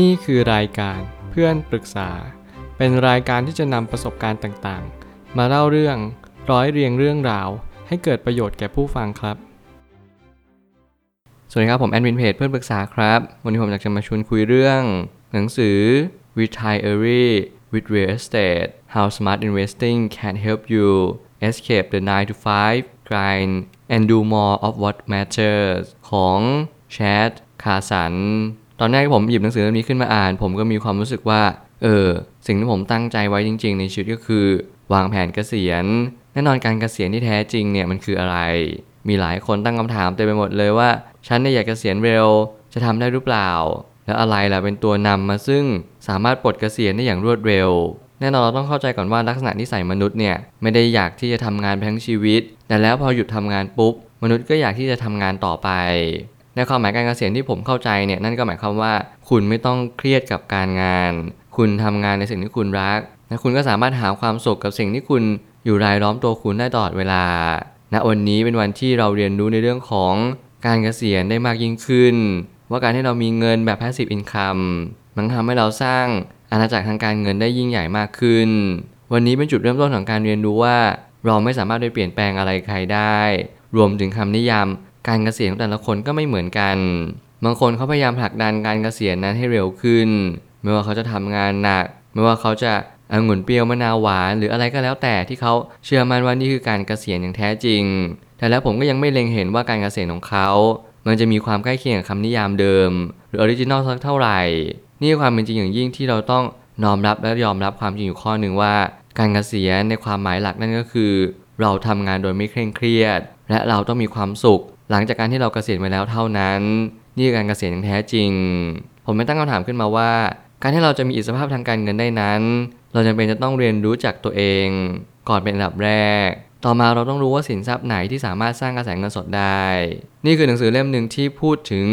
นี่คือรายการเพื่อนปรึกษา เป็นรายการที่จะนำประสบการณ์ต่างๆ มาเล่าเรื่องร้อยเรียงเรื่องราว ให้เกิดประโยชน์แก่ผู้ฟังครับ สวัสดีครับผมแอดมินเพจเพื่อนปรึกษาครับ วันนี้ผมอยากจะมาชวนคุยเรื่อง หนังสือ Retiree with Real Estate How Smart Investing Can Help You Escape the 9 to 5 Grind and Do More of What Matters ของแชดคาสัน ตอนแรกผมหยิบหนังสือเล่มนี้ขึ้นมาอ่าน ผมก็มีความรู้สึกว่า เออ สิ่งที่ผมตั้งใจไว้จริง ๆ ในชีวิตก็คือ วางแผนเกษียณ แน่นอนการเกษียณที่แท้จริงเนี่ยมันคืออะไร มีหลายคนตั้งคำถามเต็มไปหมดเลยว่า ฉันเนี่ยอยากเกษียณเร็ว จะทำได้หรือเปล่า แล้วอะไรล่ะเป็นตัวนำมาซึ่งสามารถปลดเกษียณได้อย่างรวดเร็วแน่นอนเราต้องเข้าใจก่อนว่าลักษณะนิสัยมนุษย์เนี่ยไม่ได้อยากที่จะทำงานไปทั้งชีวิต แต่แล้วพอหยุดทำงานปุ๊บ มนุษย์ก็อยากที่จะทำงานต่อไป ในความหมายการเกษียณที่ผมเข้าใจเนี่ยนั่นก็หมายความว่า คุณไม่ต้องเครียดกับการงาน คุณทำงานในสิ่งที่คุณรักและคุณก็สามารถหาความสุขกับสิ่งที่คุณอยู่รายล้อมตัวคุณได้ตลอดเวลาณวันนี้เป็นวันที่เราเรียนรู้ในเรื่องของการเกษียณได้มากยิ่งขึ้น ว่าการที่เรามีเงินแบบ passive income มันทำให้เราสร้างอาณาจักรทางการเงินได้ยิ่งใหญ่มากขึ้น วันนี้เป็นจุดเริ่มต้นของการเรียนรู้ว่า เราไม่สามารถไปเปลี่ยนแปลงอะไรใครได้ รวมถึงคำนิยาม การเกษียณของแต่ละคนก็ไม่เหมือนกัน บางคนเขาพยายามผลักดันการเกษียณนั้นให้เร็วขึ้น ไม่ว่าเขาจะทำงานหนัก ไม่ว่าเขาจะองุ่นเปรี้ยวมะนาวหวาน หรืออะไรก็แล้วแต่ที่เขาเชื่อมั่นว่านี่คือการเกษียณอย่างแท้จริง แต่แล้วผมก็ยังไม่เล็งเห็นว่าการเกษียณของเขา มันจะมีความใกล้เคียงกับคำนิยามเดิม หรือ original สักเท่าไหร่ นี่ความเป็นจริงอย่างยิ่งที่เราต้องน้อมรับและยอมรับความจริงอยู่ข้อหนึ่งว่า การเกษียณในความหมายหลักนั่นก็คือ เราทำงานโดยไม่เคร่งเครียด และเราต้องมีความสุข หลังจากการที่เราเกษียณไปแล้วเท่านั้น นี่คือการเกษียณอย่างแท้จริง ผมไม่ตั้งคำถามขึ้นมาว่า การที่เราจะมีอิสรภาพทางการเงินได้นั้น เราจำเป็นจะต้องเรียนรู้จากตัวเอง ก่อนเป็นอันดับแรก ต่อมาเราต้องรู้ว่าสินทรัพย์ไหนที่สามารถสร้างกระแสเงินสดได้ นี่คือหนังสือเล่มหนึ่งที่พูดถึง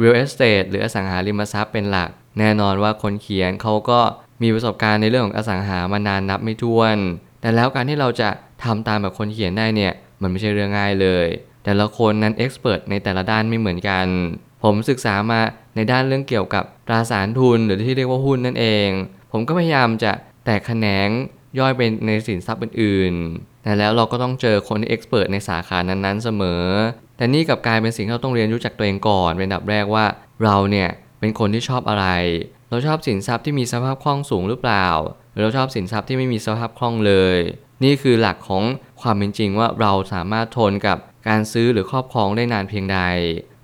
real estate หรืออสังหาริมทรัพย์เป็นหลัก แน่นอนว่าคนเขียนเขาก็มีประสบการณ์ในเรื่องของอสังหามานานนับไม่ถ้วน แต่แล้วการที่เราจะทำตามแบบคนเขียนได้เนี่ย มันไม่ใช่เรื่องง่ายเลย แต่ละคนนั้นเอ็กซ์เพรสในแต่ละด้านไม่เหมือนกัน ผมศึกษามาในด้านเรื่องเกี่ยวกับตราสารทุนหรือที่เรียกว่าหุ้นนั่นเอง ผมก็พยายามจะแตกแขนงย่อยเป็นในสินทรัพย์อื่นๆ แต่แล้วเราก็ต้องเจอคนที่เอ็กซ์เพรสในสาขานั้นๆเสมอ แต่นี่กับกลายเป็นสิ่งที่เราต้องเรียนรู้จักตัวเองก่อนเป็นอันดับแรกว่า เราเนี่ยเป็นคนที่ชอบอะไร เราชอบสินทรัพย์ที่มีสภาพคล่องสูงหรือเปล่า หรือเราชอบสินทรัพย์ที่ไม่มีสภาพคล่องเลย นี่คือหลักของความเป็นจริงว่าเราสามารถทนกับ การซื้อหรือครอบครองได้นานเพียงใด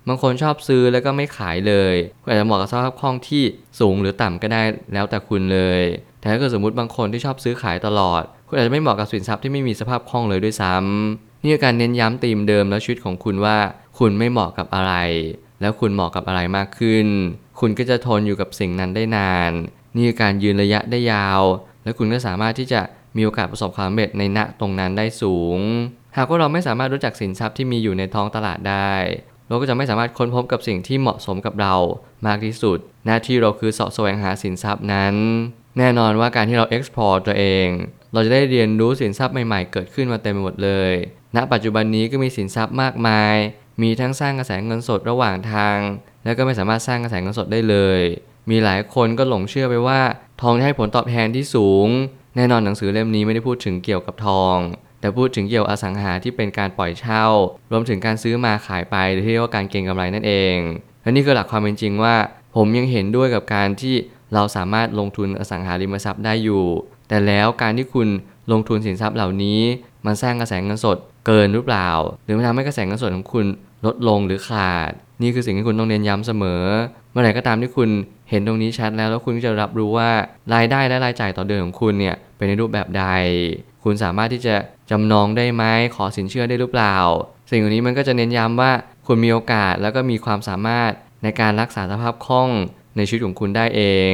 บางคนชอบซื้อแล้วก็ไม่ขายเลยก็อาจจะเหมาะกับสภาพคล่องที่สูงหรือต่ำก็ได้แล้วแต่คุณเลย แต่ถ้าเกิดสมมติบางคนที่ชอบซื้อขายตลอด คุณอาจจะไม่เหมาะกับสินทรัพย์ที่ไม่มีสภาพคล่องเลยด้วยซ้ำนี่คือการเน้นย้ำธีมเดิมแล้วชีวิตของคุณว่า คุณไม่เหมาะกับอะไร แล้วคุณเหมาะกับอะไรมากขึ้น คุณก็จะทนอยู่กับสิ่งนั้นได้นาน นี่คือการยืนระยะได้ยาว และคุณก็สามารถที่จะมีโอกาสประสบความสำเร็จในณตรงนั้นได้สูงหากว่าเราไม่สามารถรู้จักสินทรัพย์ที่มีอยู่ในท้องตลาดได้ เราก็จะไม่สามารถค้นพบกับสิ่งที่เหมาะสมกับเรามากที่สุด หน้าที่เราคือเสาะแสวงหาสินทรัพย์นั้น แน่นอนว่าการที่เรา explore ตัวเอง เราจะได้เรียนรู้สินทรัพย์ใหม่ๆ เกิดขึ้นมาเต็มไปหมดเลย ณ ปัจจุบันนี้ก็มีสินทรัพย์มากมาย มีทั้งสร้างกระแสเงินสดระหว่างทาง แล้วก็ไม่สามารถสร้างกระแสเงินสดได้เลย มีหลายคนก็หลงเชื่อไปว่า ทองจะให้ผลตอบแทนที่สูง แน่นอนหนังสือเล่มนี้ไม่ได้พูดถึงเกี่ยวกับทอง แต่พูดถึงเกี่ยวอสังหาที่เป็นการปล่อยเช่า รวมถึงการซื้อมาขายไปหรือที่เรียกว่าการเก็งกำไรนั่นเองและนี่คือหลักความเป็นจริงว่า ผมยังเห็นด้วยกับการที่เราสามารถลงทุนอสังหาริมทรัพย์ได้อยู่ แต่แล้วการที่คุณลงทุนสินทรัพย์เหล่านี้ มันสร้างกระแสเงินสดเกินหรือเปล่า หรือมันทำให้กระแสเงินสดของคุณลดลงหรือขาด นี่คือสิ่งที่คุณต้องเน้นย้ำเสมอ เมื่อไหร่ก็ตามที่คุณเห็นตรงนี้ชัดแล้วแล้วคุณก็จะรับรู้ว่ารายได้และรายจ่ายต่อเดือนของคุณเนี่ยเป็นในรูปแบบใด คุณสามารถที่จะจำนองได้ไหมขอสินเชื่อได้หรือเปล่า สิ่งเหล่านี้มันก็จะเน้นย้ำว่าคุณมีโอกาสแล้วก็มีความสามารถในการรักษาสภาพคล่องในชีวิตของคุณได้เอง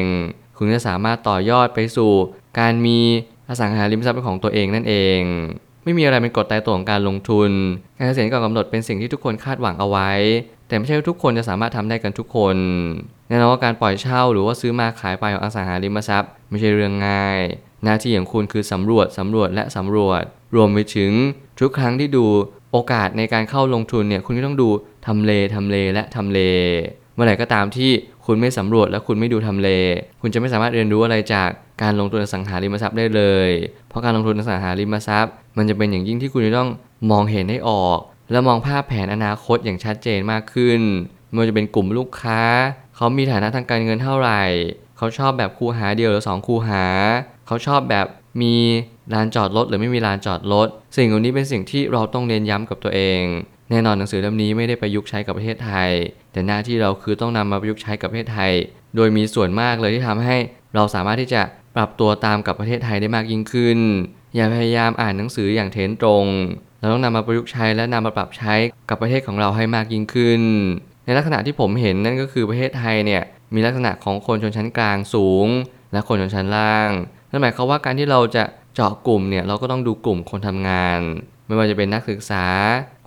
คุณจะสามารถต่อยอดไปสู่ การมีอสังหาริมทรัพย์เป็นของตัวเองนั่นเอง ไม่มีอะไรเป็นกฎตายตัวของการลงทุน การเกษียณก่อนกำหนดเป็นสิ่งที่ทุกคนคาดหวังเอาไว้ แต่ไม่ใช่ทุกคนจะสามารถทำได้กันทุกคนแน่นอนว่าการปล่อยเช่าหรือว่าซื้อมาขายไปของอสังหาริมทรัพย์ ไม่ใช่เรื่องง่าย หน้าที่ของคุณคือสำรวจสำรวจและสำรวจ รวมไปถึงทุกครั้งที่ดูโอกาสในการเข้าลงทุนเนี่ยคุณก็ต้องดูทำเลทำเลและทำเล เมื่อไหร่ก็ตามที่คุณไม่สำรวจและคุณไม่ดูทำเล คุณจะไม่สามารถเรียนรู้อะไรจากการลงทุนอสังหาริมทรัพย์ได้เลย เพราะการลงทุนอสังหาริมทรัพย์ มันจะเป็นอย่างยิ่งที่คุณจะต้องมองเห็นให้ออก และมองภาพแผนอนาคตอย่างชัดเจนมากขึ้นไม่ว่าจะเป็นกลุ่มลูกค้า เขามีฐานะทางการเงินเท่าไหร่ เขาชอบแบบคูหาเดียวหรือสองคูหา เขาชอบแบบมีลานจอดรถหรือไม่มีลานจอดรถสิ่งเหล่านี้เป็นสิ่งที่เราต้องเน้นย้ำกับตัวเอง แน่นอนหนังสือเล่มนี้ไม่ได้ประยุกต์ใช้กับประเทศไทย แต่หน้าที่เราคือต้องนำมาประยุกต์ใช้กับประเทศไทย โดยมีส่วนมากเลยที่ทำให้เราสามารถที่จะปรับตัวตามกับประเทศไทยได้มากยิ่งขึ้น อย่าพยายามอ่านหนังสืออย่างเทนตรง เราต้องนำมาประยุกต์ใช้และนำมาปรับใช้กับประเทศของเราให้มากยิ่งขึ้น ในลักษณะที่ผมเห็นนั่นก็คือประเทศไทยเนี่ยมีลักษณะของคนชนชั้นกลางสูง และคนชนชั้นล่าง นั่นหมายความว่าการที่เราจะเจาะกลุ่มเนี่ยเราก็ต้องดูกลุ่มคนทำงาน ไม่ว่าจะเป็นนักศึกษา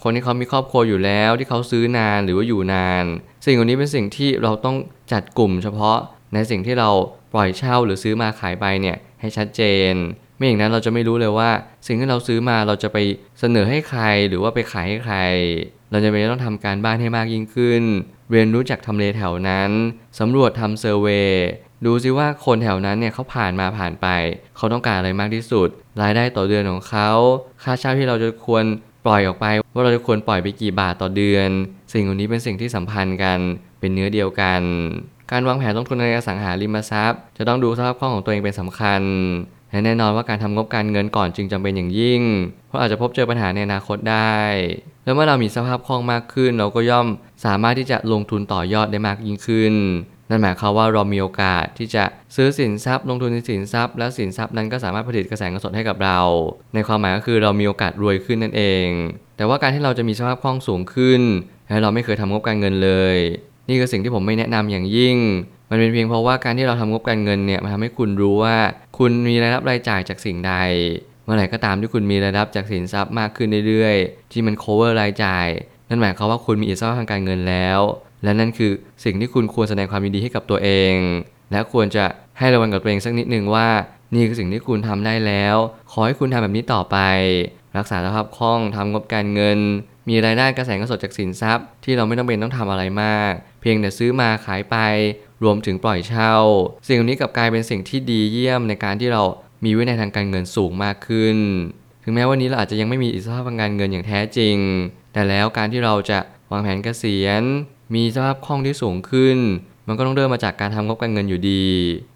คนที่เขามีครอบครัวอยู่แล้ว ที่เขาซื้อนานหรือว่าอยู่นาน สิ่งเหล่านี้เป็นสิ่งที่เราต้องจัดกลุ่มเฉพาะในสิ่งที่เราปล่อยเช่าหรือซื้อมาขายไปเนี่ยให้ชัดเจน ไม่อย่างนั้นเราจะไม่รู้เลยว่า สิ่งที่เราซื้อมาเราจะไปเสนอให้ใครหรือว่าไปขายให้ใคร เราจะเป็นต้องทำการบ้านให้มากยิ่งขึ้น เรียนรู้จากทำเลแถวนั้นสำรวจทำเซอร์เวย ดูซิว่าคนแถวนั้นเนี่ยเขาผ่านมาผ่านไป เขาต้องการอะไรมากที่สุด รายได้ต่อเดือนของเขา ค่าเช่าที่เราจะควรปล่อยออกไป ว่าเราจะควรปล่อยไปกี่บาทต่อเดือน สิ่งเหล่านี้เป็นสิ่งที่สัมพันธ์กัน เป็นเนื้อเดียวกัน การวางแผนลงทุนในอสังหาริมทรัพย์ จะต้องดูสภาพคล่องของตัวเองเป็นสำคัญและแน่นอนว่าการทำงบการเงินก่อนจึงจำเป็นอย่างยิ่ง เพราะอาจจะพบเจอปัญหาในอนาคตได้ แล้วเมื่อเรามีสภาพคล่องมากขึ้น เราก็ย่อมสามารถที่จะลงทุนต่อยอดได้มากยิ่งขึ้น นั่นหมายความว่าเรามีโอกาสที่จะซื้อสินทรัพย์ ลงทุนในสินทรัพย์ และสินทรัพย์นั้นก็สามารถผลิตกระแสเงินสดให้กับเรา ในความหมายก็คือเรามีโอกาสรวยขึ้นนั่นเอง แต่ว่าการที่เราจะมีสภาพคล่องสูงขึ้นและเราไม่เคยทำงบการเงินเลย นี่คือสิ่งที่ผมไม่แนะนำอย่างยิ่ง มันเป็นเพียงเพราะว่าการที่เราทำงบการเงินเนี่ยมันทำให้คุณรู้ว่า คุณมีรายรับรายจ่ายจากสิ่งใด เมื่อไหร่ก็ตามที่คุณมีรายรับจากสินทรัพย์มากขึ้นเรื่อยๆ ที่มัน cover รายจ่าย นั่นหมายความว่าคุณมีอิสระทางการเงินแล้ว และนั่นคือสิ่งที่คุณควรแสดงความยินดีให้กับตัวเอง และควรจะให้ระวังกับตัวเองสักนิดนึงว่า นี่คือสิ่งที่คุณทำได้แล้ว ขอให้คุณทำแบบนี้ต่อไป รักษาสภาพคล่องทำงบการเงิน มีรายได้กระแสเงินสดจากสินทรัพย์ ที่เราไม่ต้องเป็นต้องทำอะไรมาก เพียงแต่ซื้อมาขายไป รวมถึงปล่อยเช่า สิ่งนี้กลับกลายเป็นสิ่งที่ดีเยี่ยมในการที่เรามีวินัยทางการเงินสูงมากขึ้น ถึงแม้วันนี้เราอาจจะยังไม่มีอิสระทางการเงินอย่างแท้จริง แต่แล้วการที่เราจะวางแผนเกษียณ มีสภาพคล่องที่สูงขึ้น มันก็ต้องเริ่มมาจากการทำงบการเงินอยู่ดี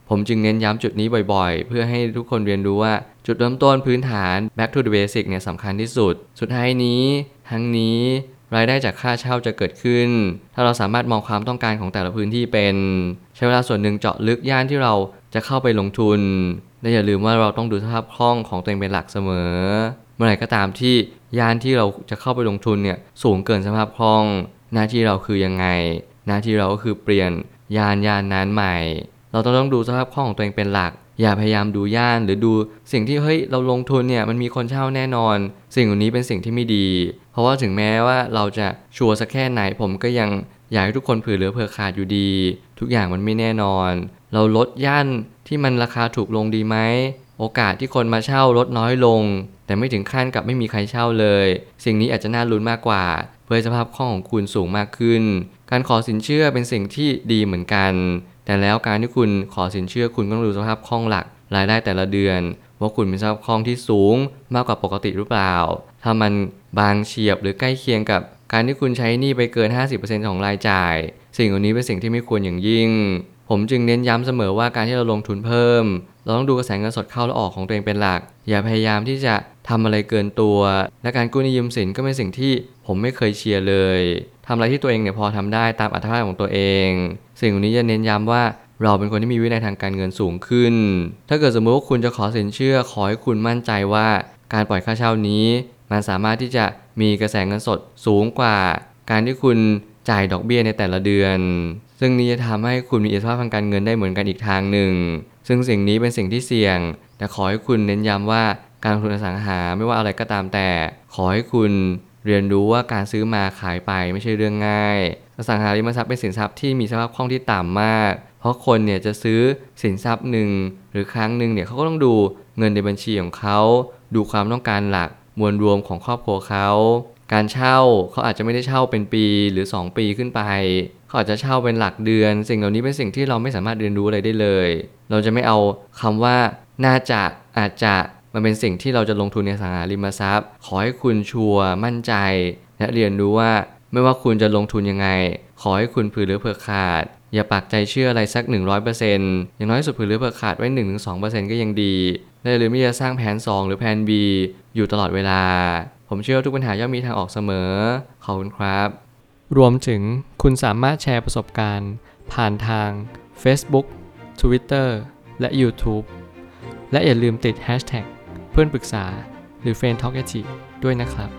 ผมจึงเน้นย้ำจุดนี้บ่อยๆ เพื่อให้ทุกคนเรียนรู้ว่าจุดเริ่มต้นพื้นฐาน back to the basic เนี่ยสำคัญที่สุด สุดท้ายนี้ ทั้งนี้รายได้จากค่าเช่าจะเกิดขึ้น ถ้าเราสามารถมองความต้องการของแต่ละพื้นที่เป็น ใช้เวลาส่วนหนึ่งเจาะลึกย่านที่เราจะเข้าไปลงทุน และอย่าลืมว่าเราต้องดูสภาพคล่องของตัวเองเป็นหลักเสมอ เมื่อไหร่ก็ตามที่ย่านที่เราจะเข้าไปลงทุนเนี่ยสูงเกินสภาพคล่อง หน้าที่เราคือยังไง หน้าที่เราก็คือเปลี่ยนยานยานนั้นใหม่ เราต้องต้องดูสภาพคล่องของตัวเองเป็นหลัก อย่าพยายามดูย่านหรือดูสิ่งที่เฮ้ยเราลงทุนเนี่ยมันมีคนเช่าแน่นอน สิ่งเหล่านี้เป็นสิ่งที่ไม่ดี เพราะว่าถึงแม้ว่าเราจะชัวร์สักแค่ไหนผมก็ยังอยากให้ทุกคนเผื่อเหลือเผื่อขาดอยู่ดี ทุกอย่างมันไม่แน่นอน เราลดย่านที่มันราคาถูกลงดีไหมโอกาสที่คนมาเช่าลดน้อยลง แต่ไม่ถึงขั้นกับไม่มีใครเช่าเลย สิ่งนี้อาจจะน่าลุ้นมากกว่า พื่อสภาพคล่องของคุณสูงมากขึ้น การขอสินเชื่อเป็นสิ่งที่ดีเหมือนกัน แต่แล้วการที่คุณขอสินเชื่อคุณก็ต้องดูสภาพคล่องหลักรายได้แต่ละเดือน ว่าคุณมีสภาพคล่องที่สูงมากกว่าปกติหรือเปล่า ถ้ามันบางเฉียบหรือใกล้เคียงกับ การที่คุณใช้หนี้ไปเกิน 50%ของรายจ่าย สิ่งเหล่านี้เป็นสิ่งที่ไม่ควรอย่างยิ่ง ผมจึงเน้นย้ำเสมอว่าการที่เราลงทุนเพิ่ม เราต้องดูกระแสเงินสดเข้าและออกของตัวเองเป็นหลัก อย่าพยายามที่จะทำอะไรเกินตัว และการกู้หนี้ยืมสินก็เป็นสิ่งที่ ผมไม่เคยเชียร์เลยทำอะไรที่ตัวเองเนี่ยพอทำได้ตามอัตภาพของตัวเอง สิ่งนี้จะเน้นย้ำว่าเราเป็นคนที่มีวินัยทางการเงินสูงขึ้น ถ้าเกิดสมมติว่าคุณจะขอสินเชื่อ ขอให้คุณมั่นใจว่าการปล่อยค่าเช่านี้ มันสามารถที่จะมีกระแสเงินสดสูงกว่า การที่คุณจ่ายดอกเบี้ยในแต่ละเดือน ซึ่งนี้จะทำให้คุณมีอิสระทางการเงินได้เหมือนกันอีกทางหนึ่ง ซึ่งสิ่งนี้เป็นสิ่งที่เสี่ยง แต่ขอให้คุณเน้นย้ำว่าการลงทุนอสังหาไม่ว่าอะไรก็ตามแต่ ขอให้คุณ เรียนรู้ว่าการซื้อมาขายไปไม่ใช่เรื่องง่ายอสังหาริมทรัพย์เป็นสินทรัพย์ที่มีสภาพคล่องที่ต่ำมาก เพราะคนเนี่ยจะซื้อสินทรัพย์หนึ่งหรือครั้งหนึ่งเนี่ยเขาก็ต้องดูเงินในบัญชีของเขา ดูความต้องการหลักมวลรวมของครอบครัวเขา การเช่าเขาอาจจะไม่ได้เช่าเป็นปีหรือ 2 ปีขึ้นไปเขาอาจจะเช่าเป็นหลักเดือน สิ่งเหล่านี้เป็นสิ่งที่เราไม่สามารถเรียนรู้อะไรได้เลย เราจะไม่เอาคำว่าน่าจะอาจจะ มันเป็นสิ่งที่เราจะลงทุนในสังหาริมทรัพย์ ขอให้คุณชัวร์มั่นใจ และเรียนรู้ว่าไม่ว่าคุณจะลงทุนยังไง ขอให้คุณผือหรือเผื่อขาด อย่าปักใจเชื่ออะไรสัก 100%อย่างน้อยสุดผือหรือเผื่อขาดไว้ 1-2%ก็ยังดีและอย่าลืมที่จะสร้างแผน 2 หรือแผน B อยู่ตลอดเวลา ผมเชื่อว่าทุกปัญหาย่อมมีทางออกเสมอ ขอบคุณครับ รวมถึงคุณสามารถแชร์ประสบการณ์ ผ่านทาง Facebook Twitter และ YouTube และอย่าลืมติด Hashtag เพื่อนปรึกษา หรือ f r ร e n d t a l k ด้วยนะครับ